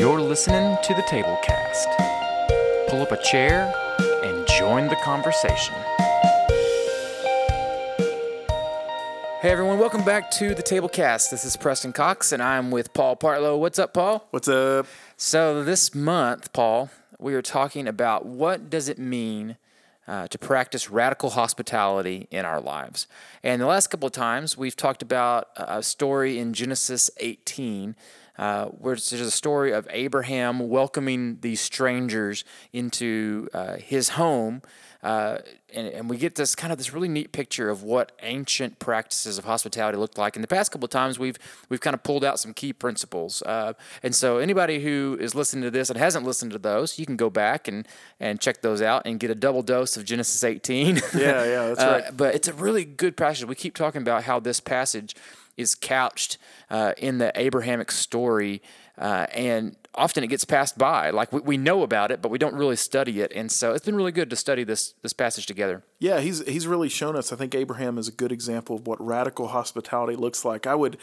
You're listening to the Tablecast. Pull up a chair and join the conversation. Hey everyone, welcome back to the Tablecast. This is Preston Cox and I'm with Paul Partlow. What's up, Paul? What's up? So this month, Paul, we are talking about what does it mean uh, to practice radical hospitality in our lives. And the last couple of times, we've talked about a story in Genesis 18. Uh, where there's a story of Abraham welcoming these strangers into uh, his home, uh, and, and, we get this kind of this really neat picture of what ancient practices of hospitality looked like. In the past couple of times, we've we've kind of pulled out some key principles, uh, and so anybody who is listening to this and hasn't listened to those, you can go back and and check those out and get a double dose of Genesis 18. Yeah, yeah, that's right. Uh, but it's a really good passage. We keep talking about how this passage is couched uh, in the Abrahamic story, uh, and often it gets passed by. Like we, we know about it, but we don't really study it, and so it's been really good to study this this passage together. Yeah, he's he's really shown us. I think Abraham is a good example of what radical hospitality looks like. I would.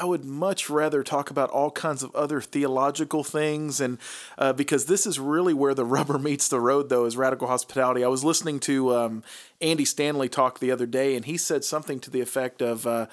I would much rather talk about all kinds of other theological things, and uh, because this is really where the rubber meets the road, though, is radical hospitality. I was listening to um, Andy Stanley talk the other day, and he said something to the effect of, uh,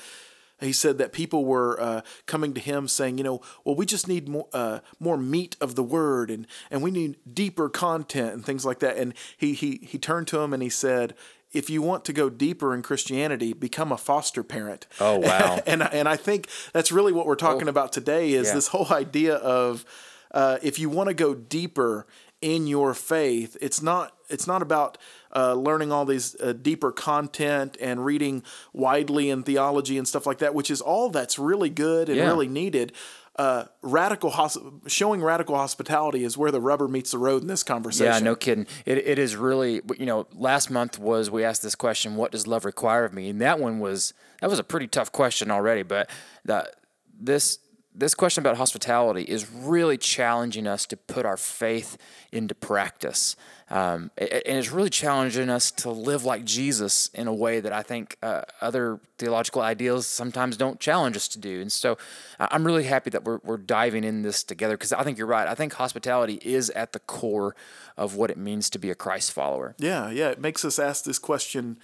he said that people were uh, coming to him saying, you know, well, we just need more, uh, more meat of the word and, and we need deeper content and things like that. And he, he, he turned to him and he said, if you want to go deeper in Christianity, become a foster parent. Oh, wow. and, and I think that's really what we're talking oh, about today is yeah. this whole idea of uh, if you want to go deeper in your faith, it's not, it's not about uh, learning all these uh, deeper content and reading widely in theology and stuff like that, which is all that's really good and yeah. really needed. Uh, radical hos- showing radical hospitality is where the rubber meets the road in this conversation. Yeah, no kidding. It, it is really you know last month was we asked this question, what does love require of me? And that one was that was a pretty tough question already, but the, this this question about hospitality is really challenging us to put our faith into practice. Um, and it's really challenging us to live like Jesus in a way that I think uh, other theological ideals sometimes don't challenge us to do. And so I'm really happy that we're, we're diving in this together because I think you're right. I think hospitality is at the core of what it means to be a Christ follower. Yeah, yeah. It makes us ask this question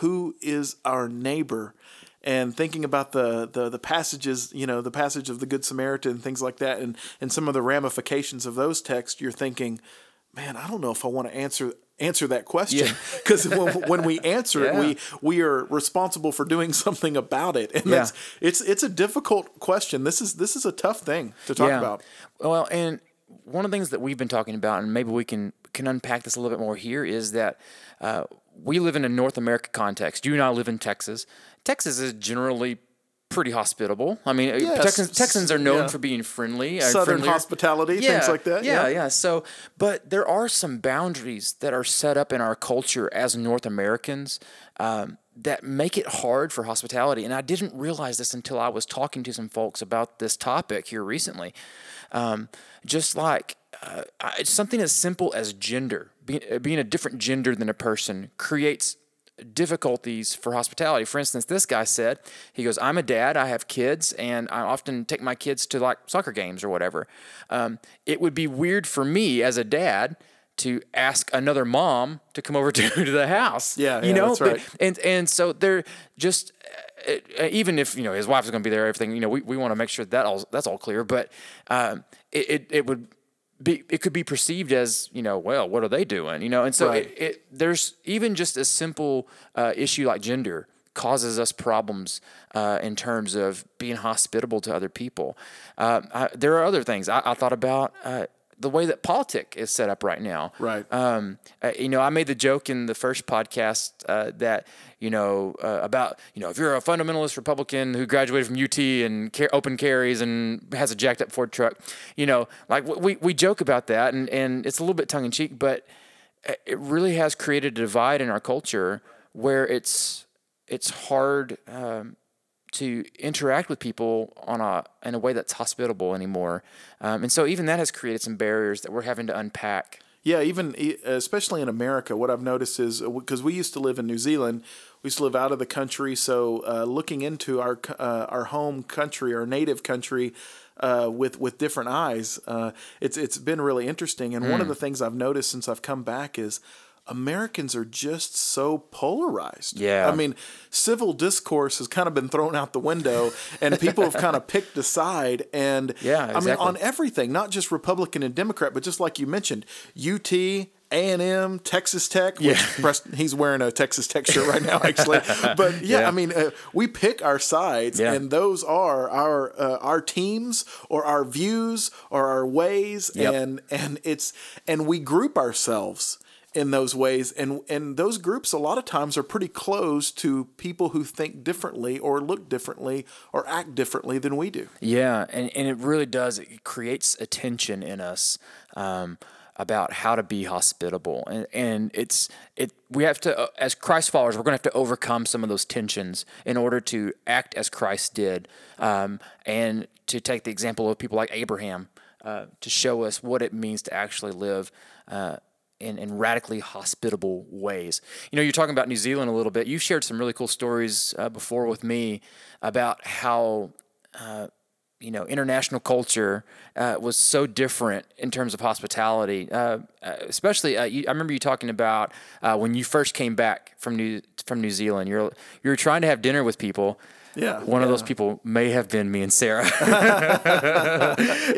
who is our neighbor? And thinking about the, the the passages, you know, the passage of the Good Samaritan and things like that, and and some of the ramifications of those texts, you're thinking, man, I don't know if I want to answer answer that question because yeah. when, when, we answer yeah. it, we we are responsible for doing something about it, and yeah. that's it's it's a difficult question. This is this is a tough thing to talk about. Well, and one of the things that we've been talking about, and maybe we can can unpack this a little bit more here, is that. Uh, we live in a North America context. You and I live in Texas. Texas is generally pretty hospitable. I mean, uh, yes. Texans, Texans are known yeah. for being friendly, southern hospitality, yeah, things like that. Yeah, yeah, yeah. So, but there are some boundaries that are set up in our culture as North Americans um, that make it hard for hospitality. And I didn't realize this until I was talking to some folks about this topic here recently. Um, just like uh, something as simple as gender, being, uh, being a different gender than a person creates difficulties for hospitality. For instance, this guy said, he goes, I'm a dad, I have kids, and I often take my kids to like soccer games or whatever. Um, it would be weird for me as a dad to ask another mom to come over to, to the house. Yeah, you yeah, know, that's right. and and so they're just uh, even if you know his wife is going to be there, everything you know, we, we want to make sure that all that's all clear. But um, it, it, it would be, it could be perceived as you know well what are they doing? You know and so right. it, it, there's even just a simple uh, issue like gender causes us problems uh, in terms of being hospitable to other people. Uh, I, there are other things. I, I thought about uh, the way that politic is set up right now. Right. Um, uh, you know, I made the joke in the first podcast uh, that you know uh, about you know if you're a fundamentalist Republican who graduated from UT and car- open carries and has a jacked up Ford truck, you know, like we we joke about that and and it's a little bit tongue in cheek, but uh, it really has created a divide in our culture where it's it's hard. Um, to interact with people on a in a way that's hospitable anymore. Um, and so even that has created some barriers that we're having to unpack. Yeah, even especially in America, what I've noticed is because uh, we used to live in New Zealand, we used to live out of the country. So uh, looking into our uh, our home country, our native country, uh, with with different eyes. Uh, it's it's been really interesting. And one of Hmm. the things I've noticed since I've come back is Americans are just so polarized. Yeah. I mean, civil discourse has kind of been thrown out the window, and people have kind of picked a side. And Yeah, I mean, on everything, not just Republican and Democrat, but just like you mentioned, UT. A and M, Texas Tech, which Yeah. Preston, he's wearing a Texas Tech shirt right now, actually. But yeah, Yeah. I mean, uh, we pick our sides, Yeah. and those are our uh, our teams or our views or our ways, Yep. and and it's and we group ourselves in those ways, and and those groups a lot of times are pretty close to people who think differently or look differently or act differently than we do. Yeah, and, and it really does. It creates a tension in us um, about how to be hospitable, and and it's it. We have to, uh, as Christ followers, we're going to have to overcome some of those tensions in order to act as Christ did, um, and to take the example of people like Abraham uh, to show us what it means to actually live. Uh, in, in radically hospitable ways. You know, you're talking about New Zealand a little bit. You've shared some really cool stories uh, before with me about how you know, international culture uh, was so different in terms of hospitality. Uh, uh, especially, uh, you, I remember you talking about uh, when you first came back from New from New Zealand. You're you were trying to have dinner with people. Yeah, One of those people may have been me and Sarah.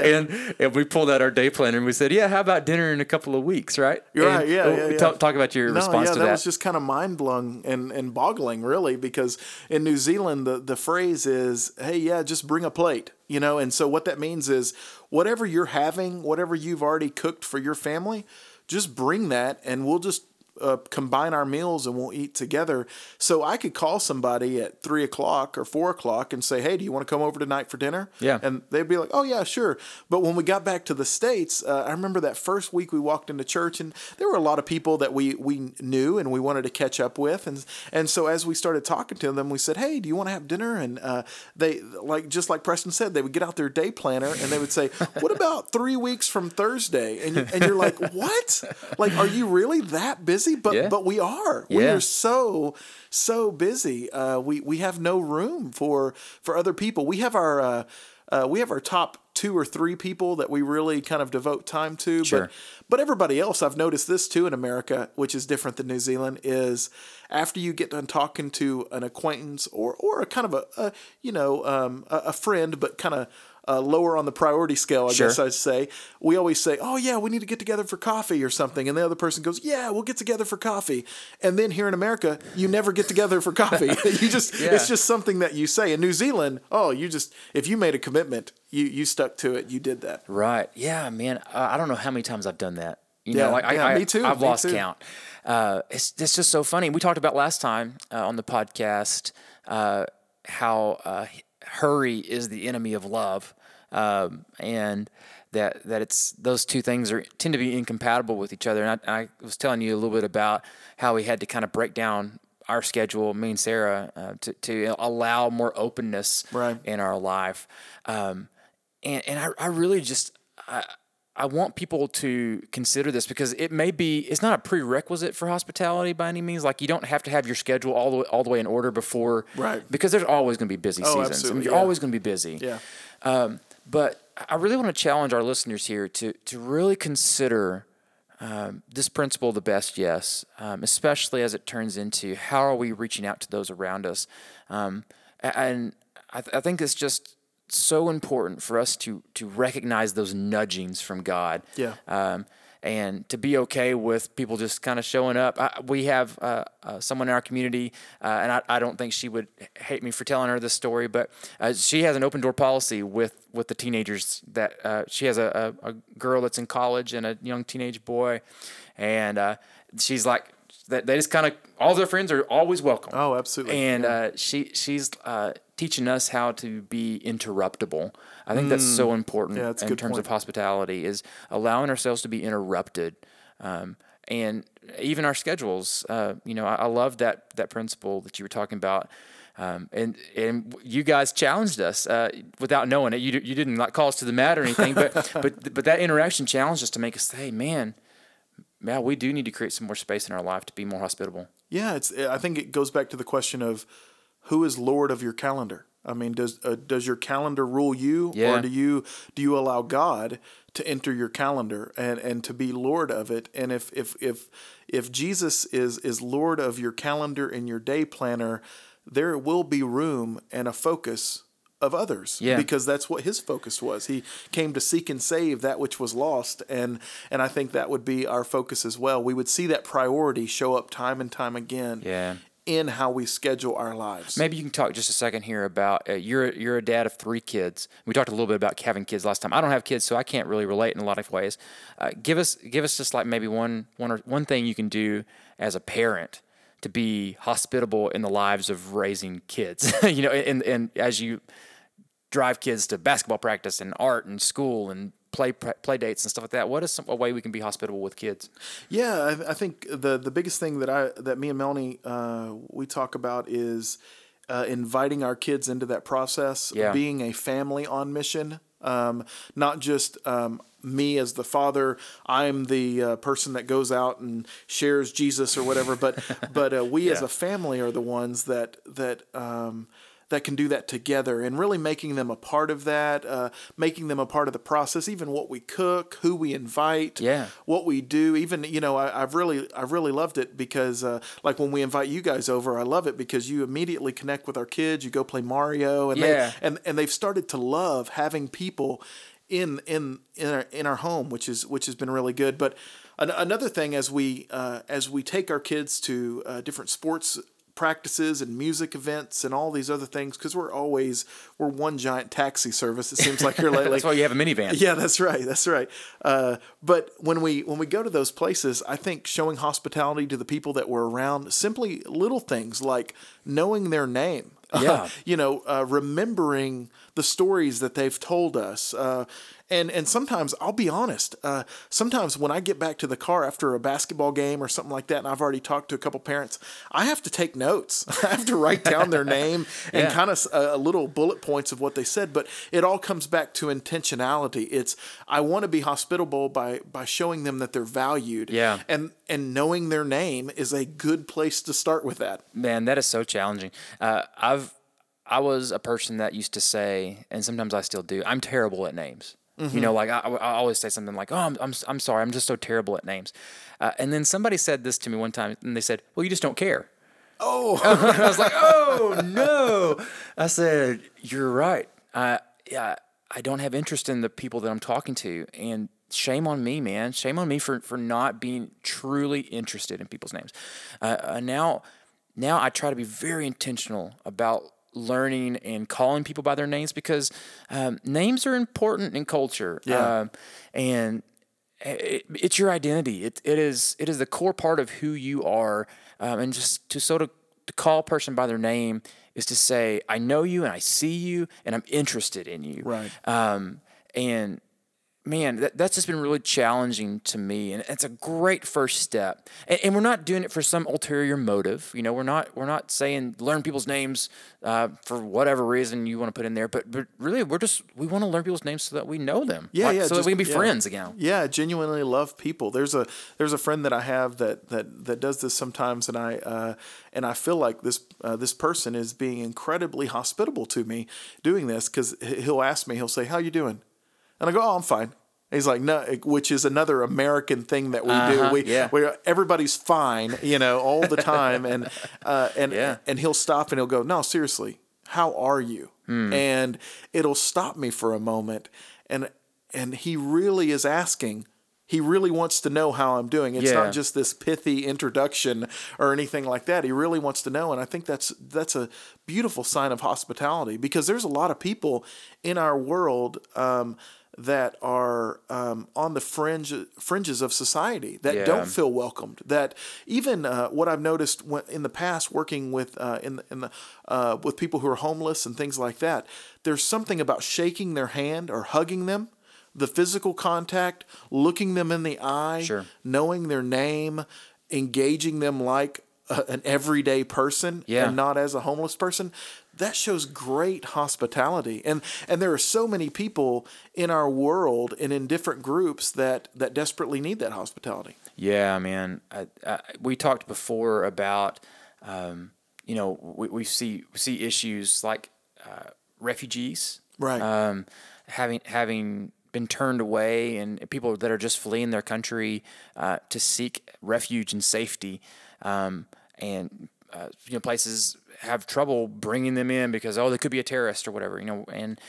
and, and we pulled out our day planner and we said, "Yeah, how about dinner in a couple of weeks?" Right? You're And, right. Yeah, yeah, yeah. Talk, talk about your No, response yeah, to that, that. was just kind of mind blowing and, and boggling, really, because in New Zealand, the, the phrase is, hey, yeah, just bring a plate, you know? And so what that means is whatever you're having, whatever you've already cooked for your family, just bring that and we'll just uh, combine our meals and we'll eat together. So I could call somebody at three o'clock or four o'clock and say, "Hey, do you want to come over tonight for dinner?" Yeah. and they'd be like, "Oh yeah, sure." But when we got back to the states, uh, I remember that first week we walked into church, and there were a lot of people that we we knew and we wanted to catch up with, and and so as we started talking to them, we said, "Hey, do you want to have dinner?" And uh, they like just like Preston said, they would get out their day planner and they would say, "What about three weeks from Thursday?" And and you're like, "What? Like, are you really that busy?" But Yeah. but we are. We are so so busy. Uh, we we have no room for for other people. We have our uh, uh, we have our top two or three people that we really kind of devote time to. Sure. But but everybody else, I've noticed this too in America, which is different than New Zealand, is after you get done talking to an acquaintance or or a kind of a, a you know um, a, a friend, but kind of. Uh, lower on the priority scale, I Sure. guess I'd say. We always say, "Oh yeah, we need to get together for coffee or something," and the other person goes, "Yeah, we'll get together for coffee." And then here in America, you never get together for coffee. you just Yeah. it's just something that you say. In New Zealand, oh, you just if you made a commitment, you you stuck to it. You did that. Right. Yeah, man. I I don't know how many times I've done that. You Yeah, know, like yeah, I, I, me too, I've me lost too. count. Uh, it's, it's just so funny. We talked about last time uh, on the podcast uh, how uh, hurry is the enemy of love, um, and that that it's those two things are tend to be incompatible with each other. And I, I was telling you a little bit about how we had to kind of break down our schedule, me and Sarah, uh, to to allow more openness Right. in our life. Um, and and I, I really just I, I want people to consider this because it may be it's not a prerequisite for hospitality by any means. Like you don't have to have your schedule all the way, all the way in order before, Right. Because there's always going to be busy seasons. I absolutely, you're yeah. always going to be busy. Yeah. Um, but I really want to challenge our listeners here to to really consider um, this principle, the best yes, um, especially as it turns into how are we reaching out to those around us, um, and I, th- I think it's just so important for us to to recognize those nudgings from God. Yeah. Um, and to be okay with people just kind of showing up. I, we have uh, uh, someone in our community, uh, and I, I don't think she would hate me for telling her this story, but uh, she has an open door policy with, with the teenagers that uh, she has a, a, a girl that's in college and a young teenage boy. And uh, she's like, that they just kind of, all their friends are always welcome. Oh, absolutely. And uh, she she's uh, teaching us how to be interruptible. I think that's so important Mm. Yeah, that's in terms point. of hospitality is allowing ourselves to be interrupted. Um, and even our schedules, uh, you know, I, I love that that principle that you were talking about. Um, and and you guys challenged us uh, without knowing it. You, you didn't like call us to the mat or anything, but but but that interaction challenged us to make us say, man, man, we do need to create some more space in our life to be more hospitable. Yeah, it's. I think it goes back to the question of who is Lord of your calendar. I mean, does uh, does your calendar rule you, Yeah. or do you do you allow God to enter your calendar and, and to be Lord of it? And if if if if Jesus is is Lord of your calendar and your day planner, there will be room and a focus of others Yeah. because that's what his focus was he came to seek and save that which was lost and and i think that would be our focus as well we would see that priority show up time and time again Yeah. In how we schedule our lives Maybe you can talk just a second here about uh, you're you're a dad of three kids. We talked a little bit about having kids last time. I don't have kids, so I can't really relate in a lot of ways. Uh, give us give us just like maybe one one or one thing you can do as a parent to be hospitable in the lives of raising kids. you know, and and as you drive kids to basketball practice and art and school and play play dates and stuff like that. What is some, a way we can be hospitable with kids? Yeah, I, I think the the biggest thing that I that me and Melanie uh, we talk about is uh, inviting our kids into that process, Yeah. being a family on mission, um, not just um, me as the father. I'm the uh, person that goes out and shares Jesus or whatever, but but uh, we as a family are the ones that that. Um, that can do that together and really making them a part of that, uh, making them a part of the process, even what we cook, who we invite, Yeah. what we do. Even you know, I, I've really I've really loved it because uh, like when we invite you guys over, I love it because you immediately connect with our kids. You go play Mario, and Yeah. they, and and they've started to love having people in in in our, in our home, which is which has been really good. But another thing as we uh, as we take our kids to uh, different sports practices and music events and all these other things because we're always we're one giant taxi service it seems like here lately That's why you have a minivan. yeah, that's right. That's right. Uh, but when we when we go to those places, I think showing hospitality to the people that were around, simply little things like knowing their name. Yeah. you know, uh, remembering the stories that they've told us. Uh, and, and sometimes I'll be honest. Uh, sometimes when I get back to the car after a basketball game or something like that, and I've already talked to a couple parents, I have to take notes. I have to write down their name and Yeah. kind of uh, little bullet points of what they said. But it all comes back to intentionality. It's I want to be hospitable by by showing them that they're valued. Yeah. and and knowing their name is a good place to start with that. Man, that is so challenging. Uh, I've I was a person that used to say, and sometimes I still do. I'm terrible at names. You know, like I, I always say something like, "Oh, I'm, I'm I'm sorry, I'm just so terrible at names." Uh, and then somebody said this to me one time, and they said, "Well, you just don't care." Oh, I was like, "Oh no!" I said, "You're right. I yeah, I don't have interest in the people that I'm talking to, and shame on me, man. Shame on me for for not being truly interested in people's names. Uh, uh, now, now I try to be very intentional about." Learning and calling people by their names because um, names are important in culture Yeah. um, and it, it's your identity. It, it is it is the core part of who you are, um, and just to sort of to call a person by their name is to say, I know you and I see you and I'm interested in you. Right. Um, and man, that, that's just been really challenging to me, and it's a great first step. And, and we're not doing it for some ulterior motive. You know, we're not we're not saying learn people's names uh, for whatever reason you want to put in there. But but really, we're just we want to learn people's names so that we know them. Yeah, Like, yeah, So that we can be yeah. friends again. Yeah, genuinely love people. There's a there's a friend that I have that that that does this sometimes, and I uh, and I feel like this uh, this person is being incredibly hospitable to me doing this because he'll ask me, he'll say, "How you doing?" And I go, "Oh, I'm fine." He's like, "No," which is another American thing that we Uh-huh, do. We, yeah. we everybody's fine, you know, all the time, and uh, and Yeah. and he'll stop and he'll go, "No, seriously, how are you?" Hmm. And it'll stop me for a moment, and and he really is asking. He really wants to know how I'm doing. It's Yeah. not just this pithy introduction or anything like that. He really wants to know, and I think that's that's a beautiful sign of hospitality because there's a lot of people in our world. Um, that are um, on the fringe fringes of society that Yeah. don't feel welcomed. That even uh, what I've noticed when, in the past, working with uh, in the, in the uh, with people who are homeless and things like that, there's something about shaking their hand or hugging them, the physical contact, looking them in the eye, Sure. knowing their name, engaging them like a, an everyday person Yeah. and not as a homeless person. That shows great hospitality, and and there are so many people in our world and in different groups that that desperately need that hospitality. Yeah, man. I, I, we talked before about, um, you know, we, we see see issues like uh, refugees, Right. Um, having having been turned away, and people that are just fleeing their country uh, to seek refuge and safety, um, and uh, you know places have trouble bringing them in because oh they could be a terrorist or whatever you know and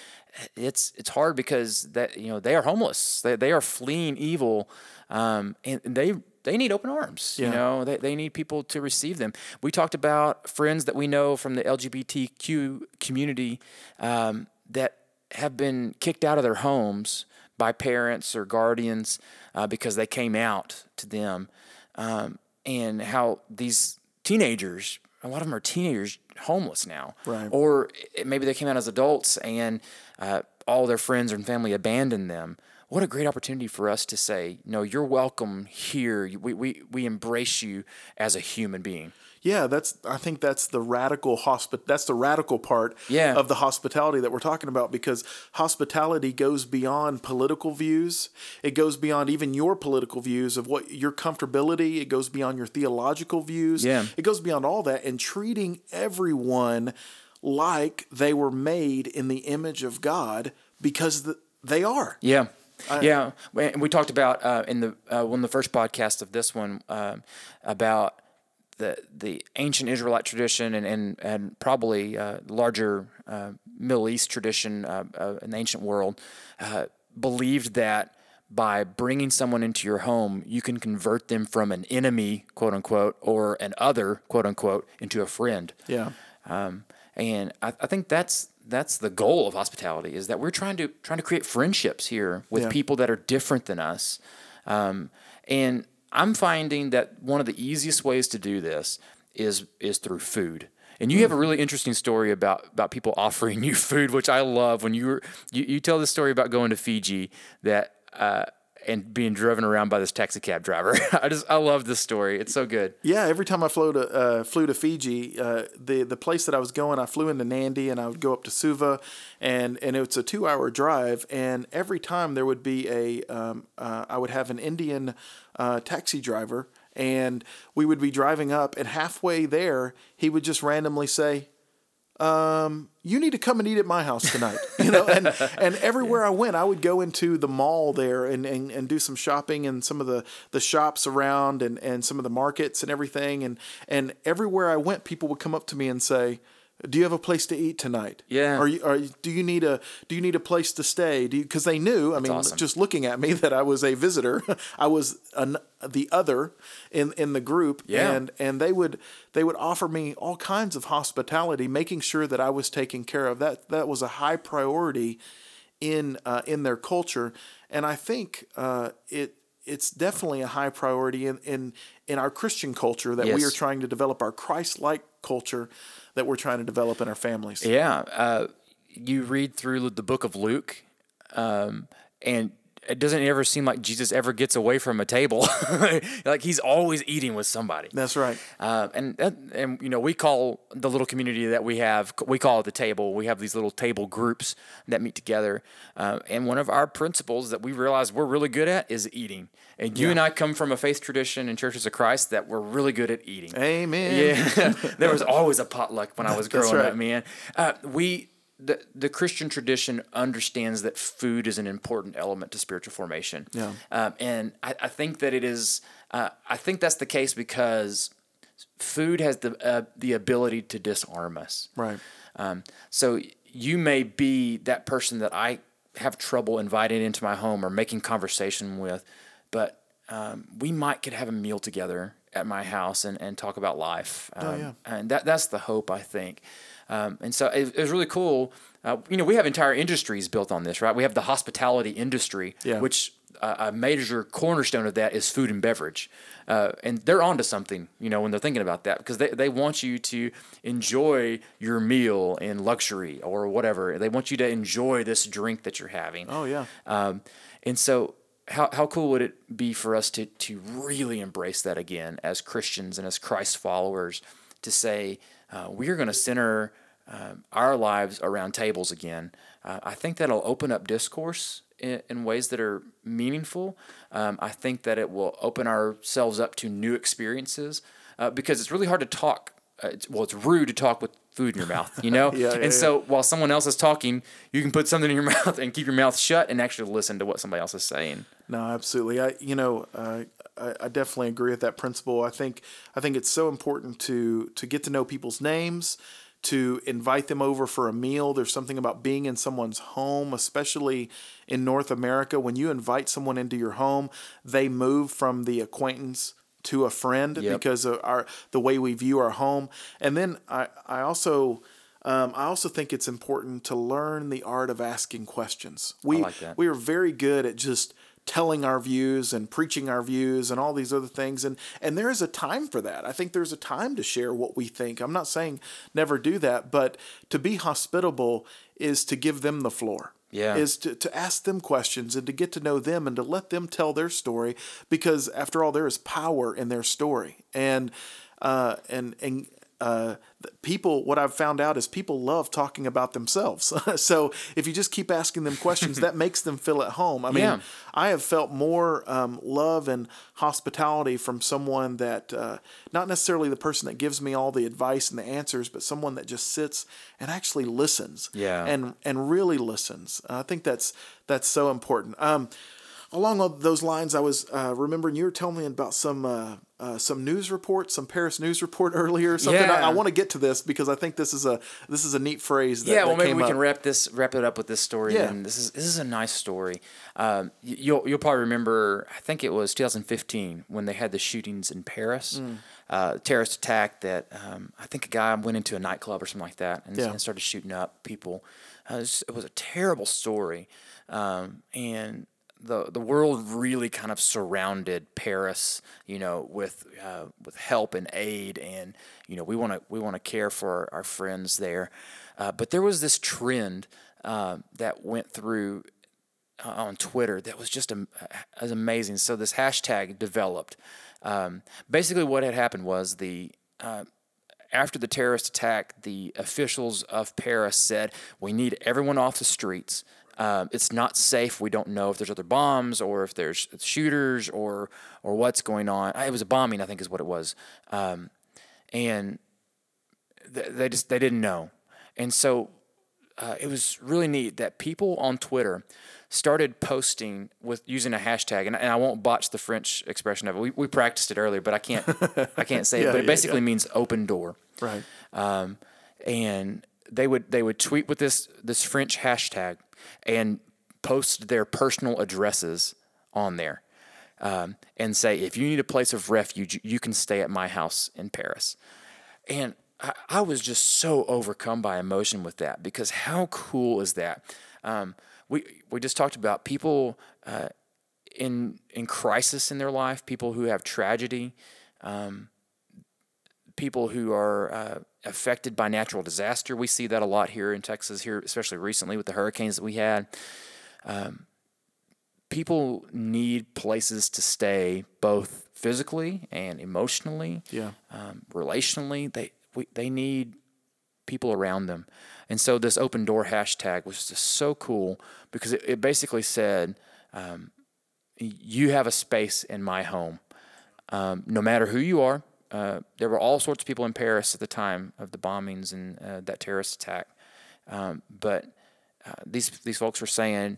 it's it's hard because that you know they are homeless. They, they are fleeing evil um, and they they need open arms you know they, they need people to receive them. We talked about friends that we know from the lgbtq community um, that have been kicked out of their homes by parents or guardians uh, because they came out to them um, and how these teenagers a lot of them are teenagers homeless now Right. or maybe they came out as adults and uh, all their friends and family abandoned them. What a great opportunity for us to say, no, you're welcome here. We, we, we embrace you as a human being. Yeah, that's. I think that's the radical hospi- That's the radical part Yeah. of the hospitality that we're talking about because hospitality goes beyond political views. It goes beyond even your political views of what your comfortability. It goes beyond your theological views. Yeah. It goes beyond all that and treating everyone like they were made in the image of God because th- they are. Yeah. Yeah. We- We talked about uh, in the uh, one of the first podcasts of this one um, about the the ancient Israelite tradition and and, and probably uh, larger uh, Middle East tradition uh, uh, in the ancient world uh, believed that by bringing someone into your home, you can convert them from an enemy, quote unquote, or an other, quote unquote, into a friend. Yeah. Um, and I, I think that's that's the goal of hospitality is that we're trying to trying to create friendships here with Yeah. people that are different than us. Um, and I'm finding that one of the easiest ways to do this is is through food. And you have a really interesting story about about people offering you food, which I love. When you were you, you tell the story about going to Fiji that uh, and being driven around by this taxi cab driver. I just I love this story. It's so good. Yeah, every time I flew to uh, flew to Fiji, uh, the the place that I was going, I flew into Nadi and I would go up to Suva, and and it's a two hour drive. And every time there would be a, um, uh, I would have an Indian uh, taxi driver, and we would be driving up, and halfway there, he would just randomly say, um, you need to come and eat at my house tonight. You know, and and everywhere I went, I would go into the mall there and, and, and do some shopping and some of the, the shops around and, and some of the markets and everything. And and everywhere I went, people would come up to me and say, "Do you have a place to eat tonight? Yeah. Are you are you- do you need a do you need a place to stay? Do because they knew. I mean, awesome. just looking at me that I was a visitor, I was an, the other in in the group. Yeah. And and they would they would offer me all kinds of hospitality, making sure that I was taken care of. That that was a high priority in uh, in their culture, and I think uh, it it's definitely a high priority in in in our Christian culture that we are trying to develop our Christ-like culture that we're trying to develop in our families. Yeah, uh, you read through the book of Luke, um, and it doesn't ever seem like Jesus ever gets away from a table. like he's always eating with somebody. That's right. Uh, and that, and you know we call the little community that we have we call it the table. We have these little table groups that meet together. Uh, and one of our principles that we realize we're really good at is eating. And you and I come from a faith tradition in Churches of Christ that we're really good at eating. Amen. Yeah, there was always a potluck when I was growing right. up, man. Uh, we the the Christian tradition understands that food is an important element to spiritual formation. Yeah. um, and I, I think that it is. Uh, I think that's the case because food has the uh, the ability to disarm us. Right. Um, so you may be that person that I have trouble inviting into my home or making conversation with, but um, we might could have a meal together at my house and, and talk about life. Um, yeah. And that that's the hope I think. Um, and so it, it was really cool. Uh, you know, we have entire industries built on this, right? We have the hospitality industry, Yeah. which uh, a major cornerstone of that is food and beverage. Uh, and they're onto something, you know, when they're thinking about that because they, they want you to enjoy your meal in luxury or whatever. They want you to enjoy this drink that you're having. Oh yeah. Um, and so, how, how cool would it be for us to, to really embrace that again as Christians and as Christ followers to say, uh, we are going to center um, our lives around tables again? Uh, I think that'll open up discourse in, in ways that are meaningful. Um, I think that it will open ourselves up to new experiences uh, because it's really hard to talk. Uh, it's, well, it's rude to talk with food in your mouth, you know? Yeah, yeah, and so while someone else is talking, you can put something in your mouth and keep your mouth shut and actually listen to what somebody else is saying. No, absolutely. I, you know, uh, I, I definitely agree with that principle. I think, I think it's so important to to get to know people's names, to invite them over for a meal. There's something about being in someone's home, especially in North America. When you invite someone into your home, they move from the acquaintance to a friend Yep. because of our the way we view our home. And then I, I also um, I also think it's important to learn the art of asking questions. We like that. we are very good at just telling our views and preaching our views and all these other things and and there is a time for that. I think there's a time to share what we think. I'm not saying never do that, but to be hospitable is to give them the floor. Yeah. Is to, to ask them questions and to get to know them and to let them tell their story because after all there is power in their story. And uh and and uh, people, what I've found out is people love talking about themselves. so if you just keep asking them questions, that makes them feel at home. I mean, Yeah. I have felt more um, love and hospitality from someone that, uh, not necessarily the person that gives me all the advice and the answers, but someone that just sits and actually listens. Yeah. And and really listens. I think that's that's so important. Um, along all those lines, I was uh, remembering you were telling me about some uh, some news report, some Paris news report earlier. Something Yeah. I, I want to get to this because I think this is a this is a neat phrase. That, yeah, well, that maybe we up. can wrap this wrap it up with this story. Yeah. And this is this is a nice story. Um, you'll you'll probably remember. I think it was 2015 when they had the shootings in Paris. Mm. Uh, terrorist attack that um, I think a guy went into a nightclub or something like that and, Yeah. and started shooting up people. Uh, it, was, it was a terrible story, um, and the the world really kind of surrounded Paris, you know, with uh, with help and aid, and you know, we want to we want to care for our, our friends there. Uh, but there was this trend uh, that went through uh, on Twitter that was just am- as amazing. So this hashtag developed. Um, basically, what had happened was the uh, after the terrorist attack, the officials of Paris said we need everyone off the streets. Um, it's not safe. We don't know if there's other bombs or if there's shooters or or what's going on. It was a bombing, I think, is what it was. Um, and th- they just they didn't know, and so uh, it was really neat that people on Twitter started posting with using a hashtag, and, and I won't botch the French expression of it. We, we practiced it earlier, but I can't I can't say Yeah, it. But it yeah, basically means open door. right. Um, and they would they would tweet with this this French hashtag and post their personal addresses on there. Um, and say if you need a place of refuge, you can stay at my house in Paris. And I, I was just so overcome by emotion with that because how cool is that? Um, we we just talked about people uh, in in crisis in their life, people who have tragedy, um, people who are uh, affected by natural disaster. We see that a lot here in Texas, here especially recently with the hurricanes that we had. Um, people need places to stay, both physically and emotionally Yeah. um, relationally. They we, they need people around them, and so this open door hashtag was just so cool because it, it basically said, um, "You have a space in my home, um, no matter who you are." Uh, there were all sorts of people in Paris at the time of the bombings and uh, that terrorist attack, um, but uh, these these folks were saying.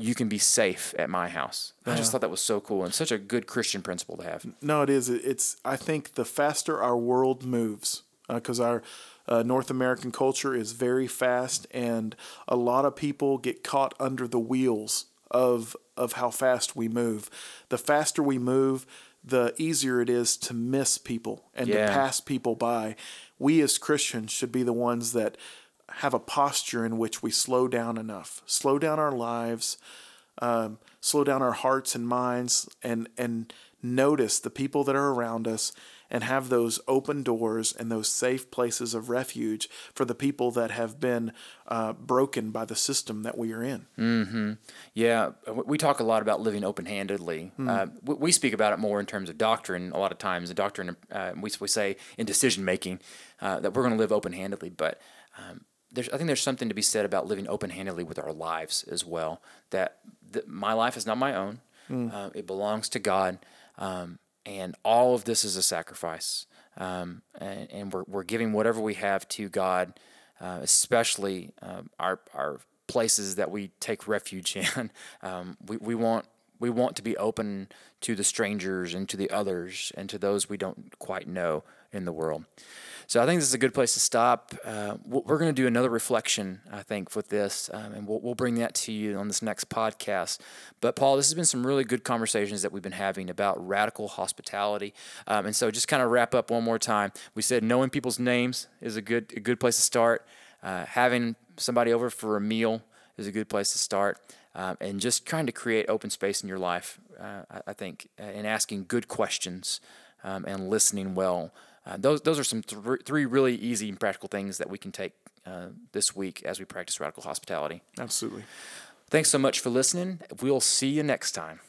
You can be safe at my house. I just thought that was so cool and such a good Christian principle to have. No, it is. It's. I think the faster our world moves, because our uh, North American culture is very fast, and a lot of people get caught under the wheels of of how fast we move. The faster we move, the easier it is to miss people and Yeah. to pass people by. We as Christians should be the ones that have a posture in which we slow down enough, slow down our lives, um, slow down our hearts and minds and and notice the people that are around us and have those open doors and those safe places of refuge for the people that have been uh, broken by the system that we are in. Yeah, we talk a lot about living open-handedly. Uh, we, we speak about it more in terms of doctrine a lot of times. The doctrine, uh, we, we say in decision making uh, that we're going to live open-handedly, but um, there's, I think there's something to be said about living open-handedly with our lives as well. That, that my life is not my own; uh, it belongs to God, um, and all of this is a sacrifice. um, and, and we're, we're giving whatever we have to God, uh, especially um, our, our places that we take refuge in. Um, we, we want we want to be open to the strangers and to the others and to those we don't quite know in the world. So I think this is a good place to stop. Uh, we're going to do another reflection, I think, with this, um, and we'll, we'll bring that to you on this next podcast. But Paul, this has been some really good conversations that we've been having about radical hospitality. Um, and so just kind of wrap up one more time. We said knowing people's names is a good a good place to start. Uh, having somebody over for a meal is a good place to start. Um, and just trying to create open space in your life, uh, I, I, think, and asking good questions um, and listening well. Uh, those, those are some th- three really easy and practical things that we can take uh, this week as we practice radical hospitality. Absolutely. Thanks so much for listening. We'll see you next time.